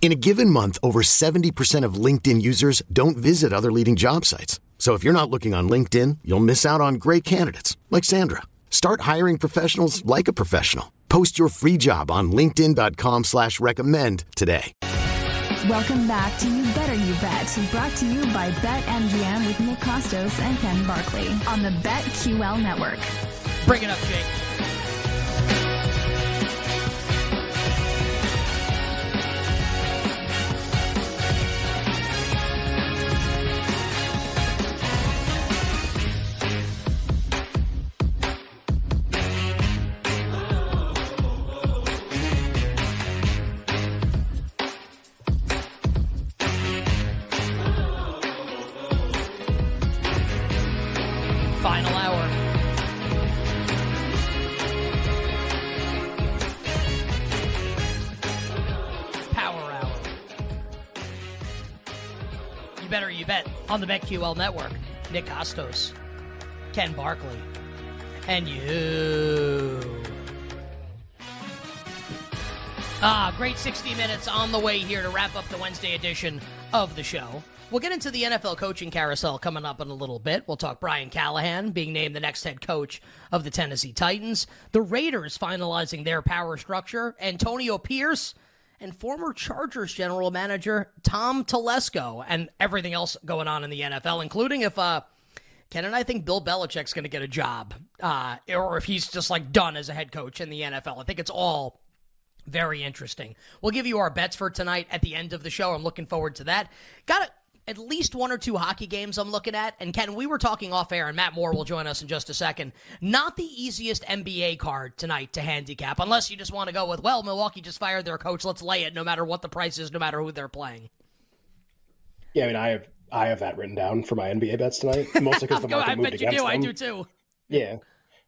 In a given month, over 70% of LinkedIn users don't visit other leading job sites. So if you're not looking on LinkedIn, you'll miss out on great candidates like Sandra. Start hiring professionals like a professional. Post your free job on LinkedIn.com slash recommend today. Welcome back to You Better You Bet, brought to you by BetMGM with Nick Kostos and Ken Barkley on the BetQL network. Bring it up, Jake. Final hour. Power hour. You better, you bet. On the BetQL network, Nick Kostos, Ken Barkley, and you. Ah, great 60 minutes on the way here to wrap up the Wednesday edition of the show. We'll get into the NFL coaching carousel coming up in a little bit. We'll talk Brian Callahan being named the next head coach of the Tennessee Titans, the Raiders finalizing their power structure, Antonio Pierce, and former Chargers general manager Tom Telesco, and everything else going on in the NFL, including if uh, Ken and I think Bill Belichick's going to get a job, uh, or if he's just like done as a head coach in the NFL. I think it's all very interesting. We'll give you our bets for tonight at the end of the show. I'm looking forward to that. Got it. At least one or two hockey games I'm looking at. And Ken, we were talking off air, and Matt Moore will join us in just a second. Not the easiest NBA card tonight to handicap, unless you just want to go with, well, Milwaukee just fired their coach. Let's lay it no matter what the price is, no matter who they're playing. Yeah, I mean, I have I have that written down for my NBA bets tonight, mostly because the market I moved bet you against do. them. I do too. Yeah,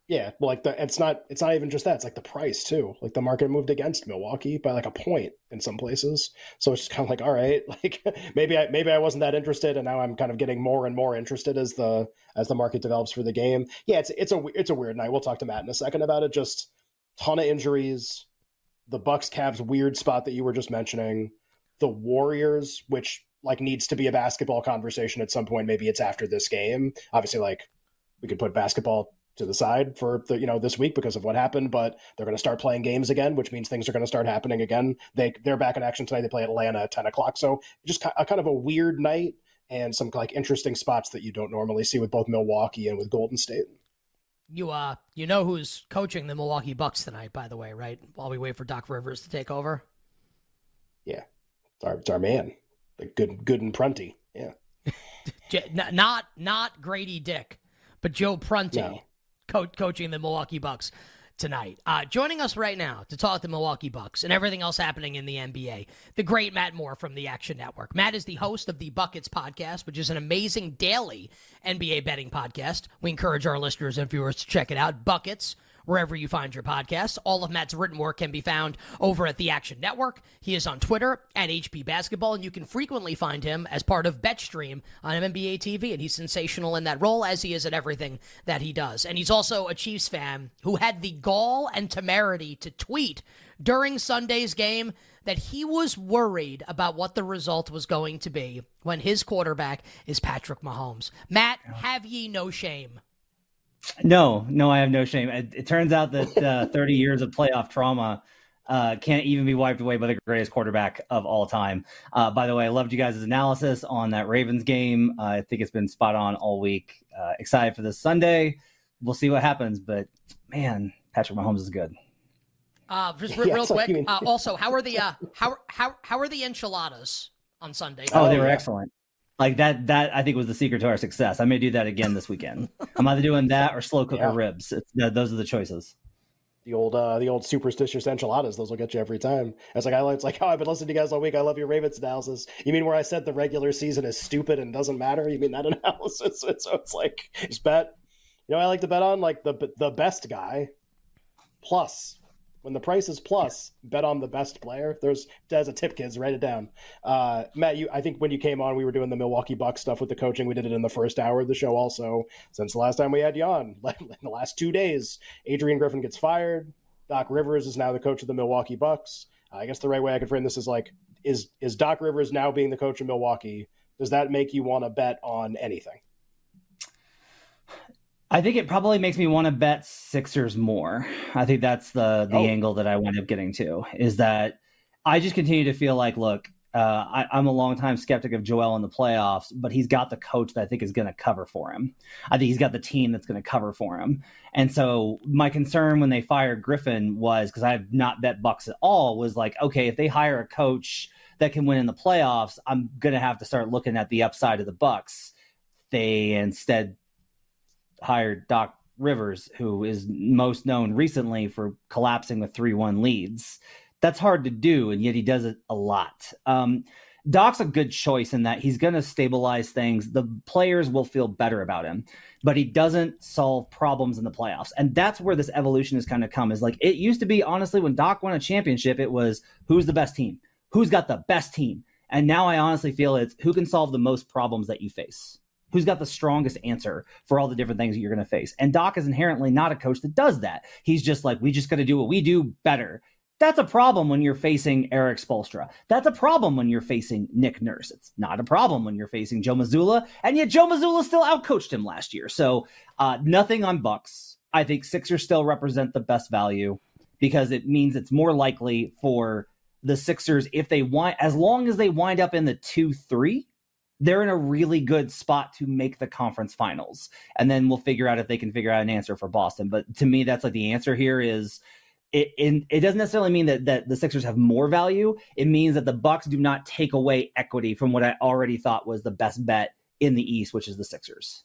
yeah. Like the it's not it's not even just that. It's like the price too. Like the market moved against Milwaukee by like a point in some places. So it's just kind of like, all right, like maybe I maybe I wasn't that interested, and now I'm kind of getting more and more interested as the as the market develops for the game. Yeah, it's it's a it's a weird night. We'll talk to Matt in a second about it. Just ton of injuries. The Bucks Cavs weird spot that you were just mentioning. The Warriors, which like needs to be a basketball conversation at some point. Maybe it's after this game. Obviously, like we could put basketball to the side for the you know this week because of what happened, but they're going to start playing games again, which means things are going to start happening again. They they're back in action tonight. They play Atlanta at ten o'clock. So just a kind of a weird night and some like interesting spots that you don't normally see with both Milwaukee and with Golden State. You uh, you know who's coaching the Milwaukee Bucks tonight, by the way, right? While we wait for Doc Rivers to take over. Yeah, it's our, it's our man, like good good and Prunty. Yeah, not not Grady Dick, but Joe Prunty, No. Co- coaching the Milwaukee Bucks tonight. Uh, joining us right now to talk the Milwaukee Bucks and everything else happening in the NBA, the great Matt Moore from the Action Network. Matt is the host of the Buckets podcast, which is an amazing daily NBA betting podcast. We encourage our listeners and viewers to check it out. Buckets wherever you find your podcasts. All of Matt's written work can be found over at the Action Network. He is on Twitter at HP Basketball, and you can frequently find him as part of BetStream on NBA TV, and he's sensational in that role, as he is at everything that he does. And he's also a Chiefs fan who had the gall and temerity to tweet during Sunday's game that he was worried about what the result was going to be when his quarterback is Patrick Mahomes. Matt, have ye no shame? No, no, I have no shame. It, it turns out that uh, 30 years of playoff trauma uh, can't even be wiped away by the greatest quarterback of all time. Uh, by the way, I loved you guys' analysis on that Ravens game. Uh, I think it's been spot on all week. Uh, excited for this Sunday. We'll see what happens, but man, Patrick Mahomes is good. Uh, just real, Yeah, real quick. uh, also, how are the uh, how how how are the enchiladas on Sunday? Oh, they Oh, were yeah. excellent. Like that, that I think was the secret to our success. I may do that again this weekend. I'm either doing that or slow cooker Yeah. ribs. Those are the choices. the old uh the old superstitious enchiladas those will get you every time it's like i it's like oh i've been listening to you guys all week i love your ravens analysis you mean where i said the regular season is stupid and doesn't matter you mean that analysis so it's like just bet you know i like to bet on like the the best guy plus when the price is plus bet on the best player there's as a tip kids write it down. Uh matt you i think when you came on we were doing the milwaukee bucks stuff with the coaching. We did it in the first hour of the show also. Since the last time we had you on like in the last two days adrian griffin gets fired. Doc rivers is now the coach of the milwaukee bucks. I guess the right way i could frame this is like is is doc rivers now being the coach of milwaukee? Does that make you want to bet on anything I think it probably makes me want to bet Sixers more. I think that's the the Oh. angle that I wind up getting to is that I just continue to feel like, look, uh, I, I'm a longtime skeptic of Joel in the playoffs, but he's got the coach that I think is going to cover for him. I think he's got the team that's going to cover for him. And so my concern when they fired Griffin was because I have not bet Bucks at all was like, okay, if they hire a coach that can win in the playoffs, I'm going to have to start looking at the upside of the Bucks. They instead hired Doc Rivers, who is most known recently for collapsing with 3 1 leads. That's hard to do, and yet he does it a lot. Um, Doc's a good choice in that he's going to stabilize things. The players will feel better about him, but he doesn't solve problems in the playoffs. And that's where this evolution has kind of come is like it used to be, honestly, when Doc won a championship, it was who's the best team? Who's got the best team? And now I honestly feel it's who can solve the most problems that you face who's got the strongest answer for all the different things that you're going to face. And Doc is inherently not a coach that does that. He's just like, we just got to do what we do better. That's a problem when you're facing Erik Spoelstra. That's a problem when you're facing Nick Nurse. It's not a problem when you're facing Joe Mazzulla. And yet Joe Mazzulla still outcoached him last year. So uh, nothing on Bucks. I think Sixers still represent the best value because it means it's more likely for the Sixers if they wind as long as they wind up in the two three they're in a really good spot to make the conference finals. And then we'll figure out if they can figure out an answer for Boston. But to me, that's like the answer here is it in, it doesn't necessarily mean that, that the Sixers have more value. It means that the Bucks do not take away equity from what I already thought was the best bet in the East, which is the Sixers.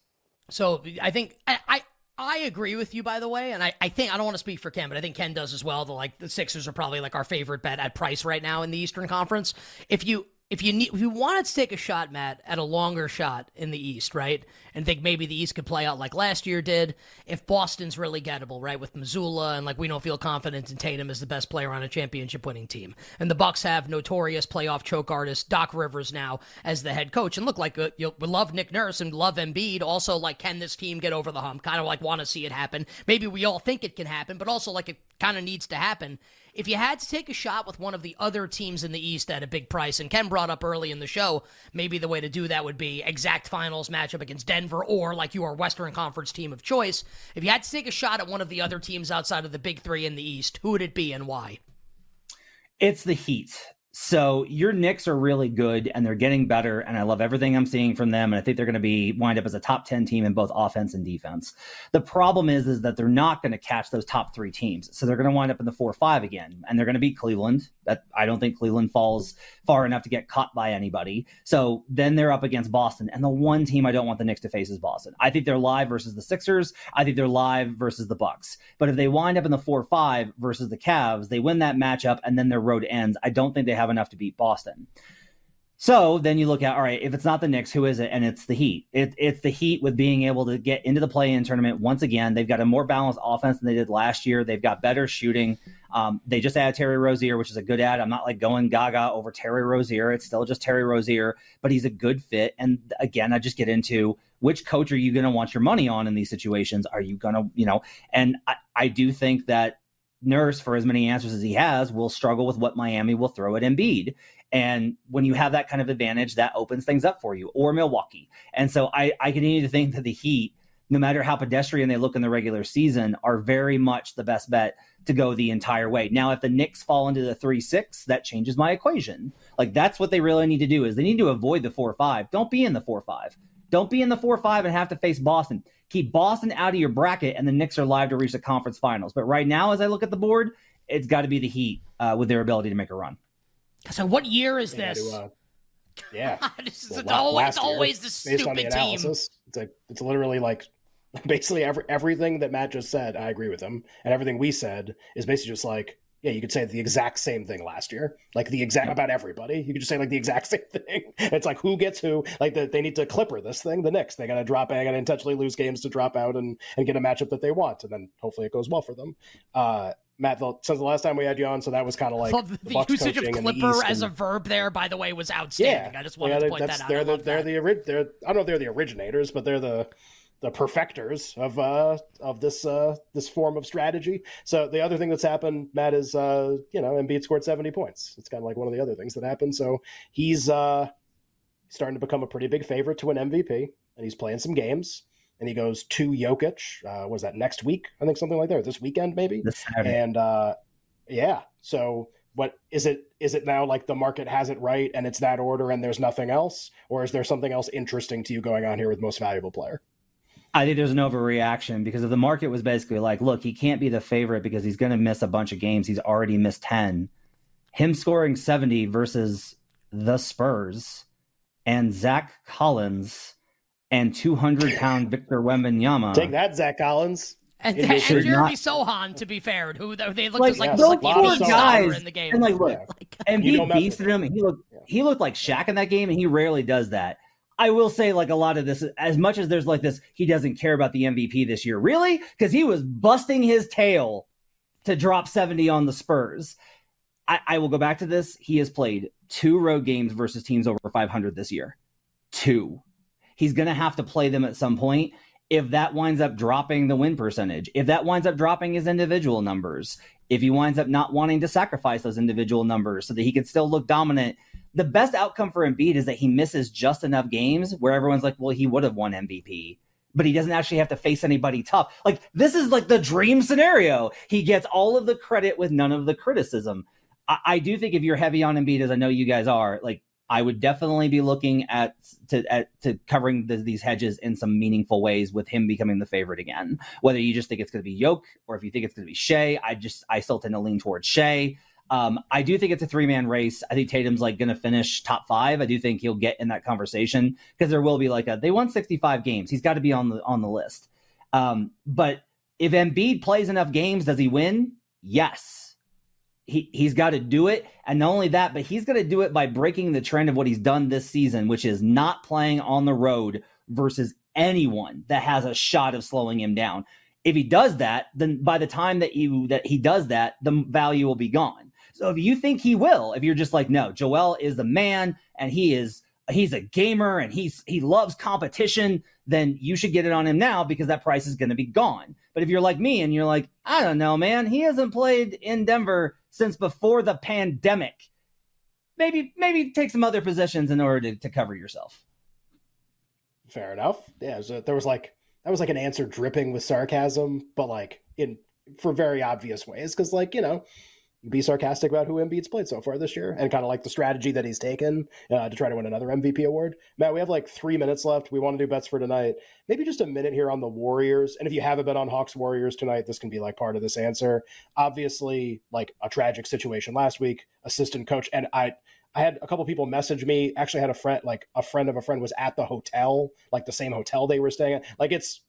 So I think I, I I agree with you by the way, and I, I think I don't want to speak for Ken, but I think Ken does as well. The like the Sixers are probably like our favorite bet at price right now in the Eastern Conference. If you if you need if you wanted to take a shot, Matt, at a longer shot in the East, right, and think maybe the East could play out like last year did, if Boston's really gettable, right, with Mazzulla and like we don't feel confident in Tatum as the best player on a championship winning team, and the Bucks have notorious playoff choke artist Doc Rivers now as the head coach, and look like uh, you love Nick Nurse and love Embiid, also like can this team get over the hump? Kind of like want to see it happen. Maybe we all think it can happen, but also like it kind of needs to happen. If you had to take a shot with one of the other teams in the East at a big price, and Ken brought up early in the show, maybe the way to do that would be exact finals matchup against Denver or like your Western Conference team of choice. If you had to take a shot at one of the other teams outside of the big three in the East, who would it be and why? It's the Heat. So your Knicks are really good and they're getting better, and I love everything I'm seeing from them. And I think they're going to be wind up as a top 10 team in both offense and defense. The problem is, is that they're not going to catch those top three teams. So they're going to wind up in the four or five again, and they're going to beat Cleveland. That I don't think Cleveland falls far enough to get caught by anybody. So then they're up against Boston. And the one team I don't want the Knicks to face is Boston. I think they're live versus the Sixers. I think they're live versus the Bucks. But if they wind up in the four five versus the Cavs, they win that matchup and then their road ends. I don't think they have enough to beat Boston. So then you look at all right, if it's not the Knicks, who is it? And it's the Heat. It, it's the Heat with being able to get into the play-in tournament once again. They've got a more balanced offense than they did last year. They've got better shooting. Um, they just added Terry Rozier, which is a good ad. I'm not like going gaga over Terry Rozier. It's still just Terry Rozier, but he's a good fit. And again, I just get into which coach are you going to want your money on in these situations? Are you going to, you know? And I, I do think that Nurse, for as many answers as he has, will struggle with what Miami will throw at Embiid. And when you have that kind of advantage, that opens things up for you, or Milwaukee. And so I, I continue to think that the Heat, no matter how pedestrian they look in the regular season, are very much the best bet to go the entire way. Now, if the Knicks fall into the three six, that changes my equation. Like that's what they really need to do is they need to avoid the four five. Don't be in the four five. Don't be in the four five and have to face Boston. Keep Boston out of your bracket, and the Knicks are live to reach the conference finals. But right now, as I look at the board, it's got to be the Heat uh, with their ability to make a run. So, what year is this? To, uh, yeah, this is well, always, it's always the stupid the team. It's like it's literally like basically every, everything that Matt just said. I agree with him, and everything we said is basically just like yeah, you could say the exact same thing last year, like the exact about everybody. You could just say like the exact same thing. It's like who gets who. Like the, they need to clipper this thing. The Knicks, they got to drop. They got to intentionally lose games to drop out and and get a matchup that they want, and then hopefully it goes well for them. Uh, Matt, since the last time we had you on, so that was kind of like the, the usage of clipper as a verb there, by the way, was outstanding. Yeah, I just wanted yeah, to point that out. They're the they're the they're I don't know if they're the originators, but they're the the perfecters of uh of this uh this form of strategy. So the other thing that's happened, Matt, is uh you know Embiid scored seventy points. It's kind of like one of the other things that happened. So he's uh starting to become a pretty big favorite to an MVP, and he's playing some games. And he goes to Jokic. Uh, was that next week? I think something like that. This weekend, maybe. This and uh, yeah. So what is it? Is it now like the market has it right, and it's that order, and there's nothing else, or is there something else interesting to you going on here with most valuable player? I think there's an overreaction because if the market was basically like, look, he can't be the favorite because he's going to miss a bunch of games. He's already missed 10. Him scoring 70 versus the Spurs and Zach Collins and 200 pound Victor Wembanyama. Take that, Zach Collins. And, and Jeremy not... Sochan, to be fair, who they looked like, like those poor guys in the game. And like, look, and he beasted him. He looked, he looked like Shaq in that game, and he rarely does that. I will say, like a lot of this, as much as there's like this, he doesn't care about the MVP this year, really, because he was busting his tail to drop 70 on the Spurs. I, I, will go back to this. He has played two road games versus teams over 500 this year. Two. He's going to have to play them at some point. If that winds up dropping the win percentage, if that winds up dropping his individual numbers, if he winds up not wanting to sacrifice those individual numbers so that he can still look dominant the best outcome for Embiid is that he misses just enough games where everyone's like, well, he would have won MVP, but he doesn't actually have to face anybody tough. Like, this is like the dream scenario. He gets all of the credit with none of the criticism. I, I do think if you're heavy on Embiid, as I know you guys are, like, I would definitely be looking at to at to covering the, these hedges in some meaningful ways with him becoming the favorite again. Whether you just think it's going to be Yoke or if you think it's going to be Shai, I just I still tend to lean towards Shai. Um, I do think it's a three man race. I think Tatum's like going to finish top five. I do think he'll get in that conversation because there will be like a they won 65 games. He's got to be on the on the list. Um, but if Embiid plays enough games, does he win? Yes. He he's got to do it, and not only that, but he's going to do it by breaking the trend of what he's done this season, which is not playing on the road versus anyone that has a shot of slowing him down. If he does that, then by the time that you that he does that, the value will be gone. So if you think he will, if you're just like, no, Joel is the man and he is he's a gamer and he's he loves competition, then you should get it on him now because that price is going to be gone. But if you're like me and you're like, I don't know, man, he hasn't played in Denver since before the pandemic. Maybe maybe take some other positions in order to, to cover yourself. Fair enough. Yeah, there was like that was like an answer dripping with sarcasm, but like in for very obvious ways because like you know be sarcastic about who Embiid's played so far this year and kind of like the strategy that he's taken uh, to try to win another MVP award. Matt, we have like three minutes left. We want to do bets for tonight. Maybe just a minute here on the Warriors. And if you have a bet on Hawks Warriors tonight, this can be like part of this answer. Obviously, like a tragic situation last week, assistant coach. And I, I had a couple people message me. Actually, had a friend, like a friend of a friend, was at the hotel, like the same hotel they were staying at. Like it's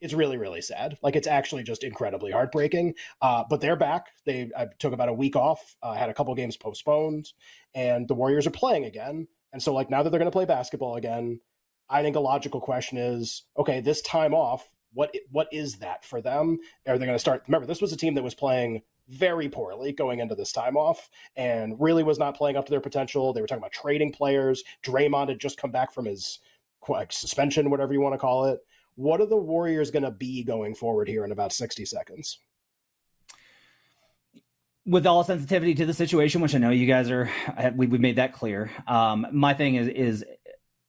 it's really really sad. Like it's actually just incredibly heartbreaking. Uh, but they're back. They I took about a week off uh, had a couple games postponed and the warriors are playing again. And so like now that they're going to play basketball again i think a logical question is okay this time off what what is that for them? Are they going to start remember this was a team that was playing very poorly going into this time off and really was not playing up to their potential. They were talking about trading players. Draymond had just come back from his like suspension whatever you want to call it what are the Warriors going to be going forward here in about 60 seconds? With all sensitivity to the situation, which I know you guys are, we, have made that clear. Um, my thing is, is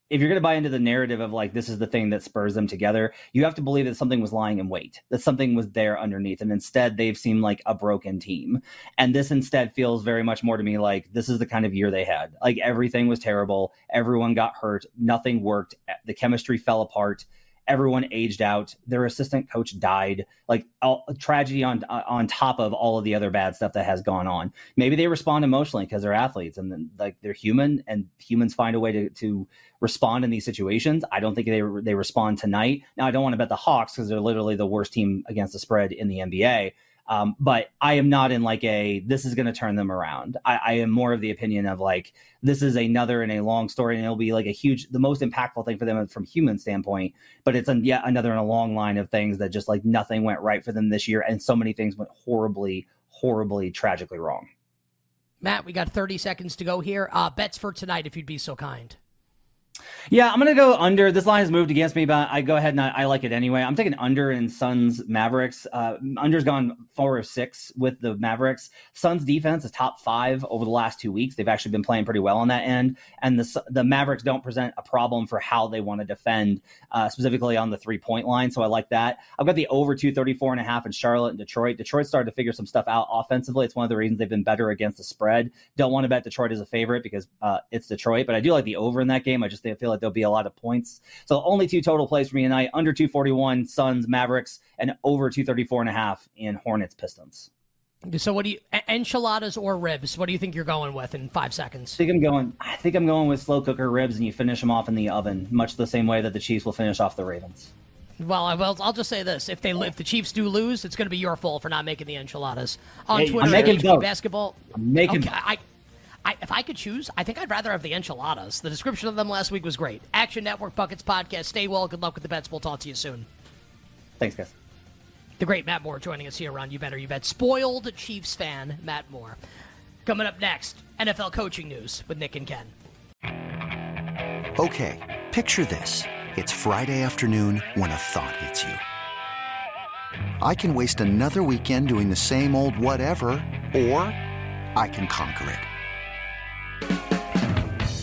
if you're going to buy into the narrative of like this is the thing that spurs them together, you have to believe that something was lying in wait, that something was there underneath, and instead they've seemed like a broken team. And this instead feels very much more to me like this is the kind of year they had. Like everything was terrible, everyone got hurt, nothing worked, the chemistry fell apart everyone aged out. Their assistant coach died. Like all, tragedy on on top of all of the other bad stuff that has gone on. Maybe they respond emotionally because they're athletes and then, like they're human, and humans find a way to to respond in these situations. I don't think they they respond tonight. Now I don't want to bet the Hawks because they're literally the worst team against the spread in the NBA. Um, but I am not in like a this is going to turn them around. I, I, am more of the opinion of like this is another in a long story, and it'll be like a huge, the most impactful thing for them from human standpoint. But it's a, yet another in a long line of things that just like nothing went right for them this year, and so many things went horribly, horribly, tragically wrong. Matt, we got 30 seconds to go here. Uh, bets for tonight, if you'd be so kind. Yeah, I'm gonna go under. This line has moved against me, but I go ahead and I, I like it anyway. I'm taking under in Suns Mavericks. Uh, under's gone four or six with the Mavericks. Suns defense is top five over the last two weeks. They've actually been playing pretty well on that end, and the the Mavericks don't present a problem for how they want to defend, uh, specifically on the three point line. So I like that. I've got the over 234 and a half in Charlotte and Detroit. Detroit started to figure some stuff out offensively. It's one of the reasons they've been better against the spread. Don't want to bet Detroit as a favorite because uh, it's Detroit, but I do like the over in that game. I just feel like there'll be a lot of points. So only two total plays for me tonight: under 241 Suns Mavericks and over 234 and a half in Hornets Pistons. So what do you enchiladas or ribs? What do you think you're going with in five seconds? I think I'm going. I think I'm going with slow cooker ribs, and you finish them off in the oven, much the same way that the Chiefs will finish off the Ravens. Well, I will. I'll just say this: if they if the Chiefs do lose, it's going to be your fault for not making the enchiladas on hey, Twitter. I'm making basketball. I'm making. Okay, I, I, if I could choose, I think I'd rather have the enchiladas. The description of them last week was great. Action Network Buckets podcast. Stay well. Good luck with the bets. We'll talk to you soon. Thanks, guys. The great Matt Moore joining us here on You Better You Bet. Spoiled Chiefs fan Matt Moore. Coming up next, NFL coaching news with Nick and Ken. Okay, picture this. It's Friday afternoon when a thought hits you. I can waste another weekend doing the same old whatever, or I can conquer it.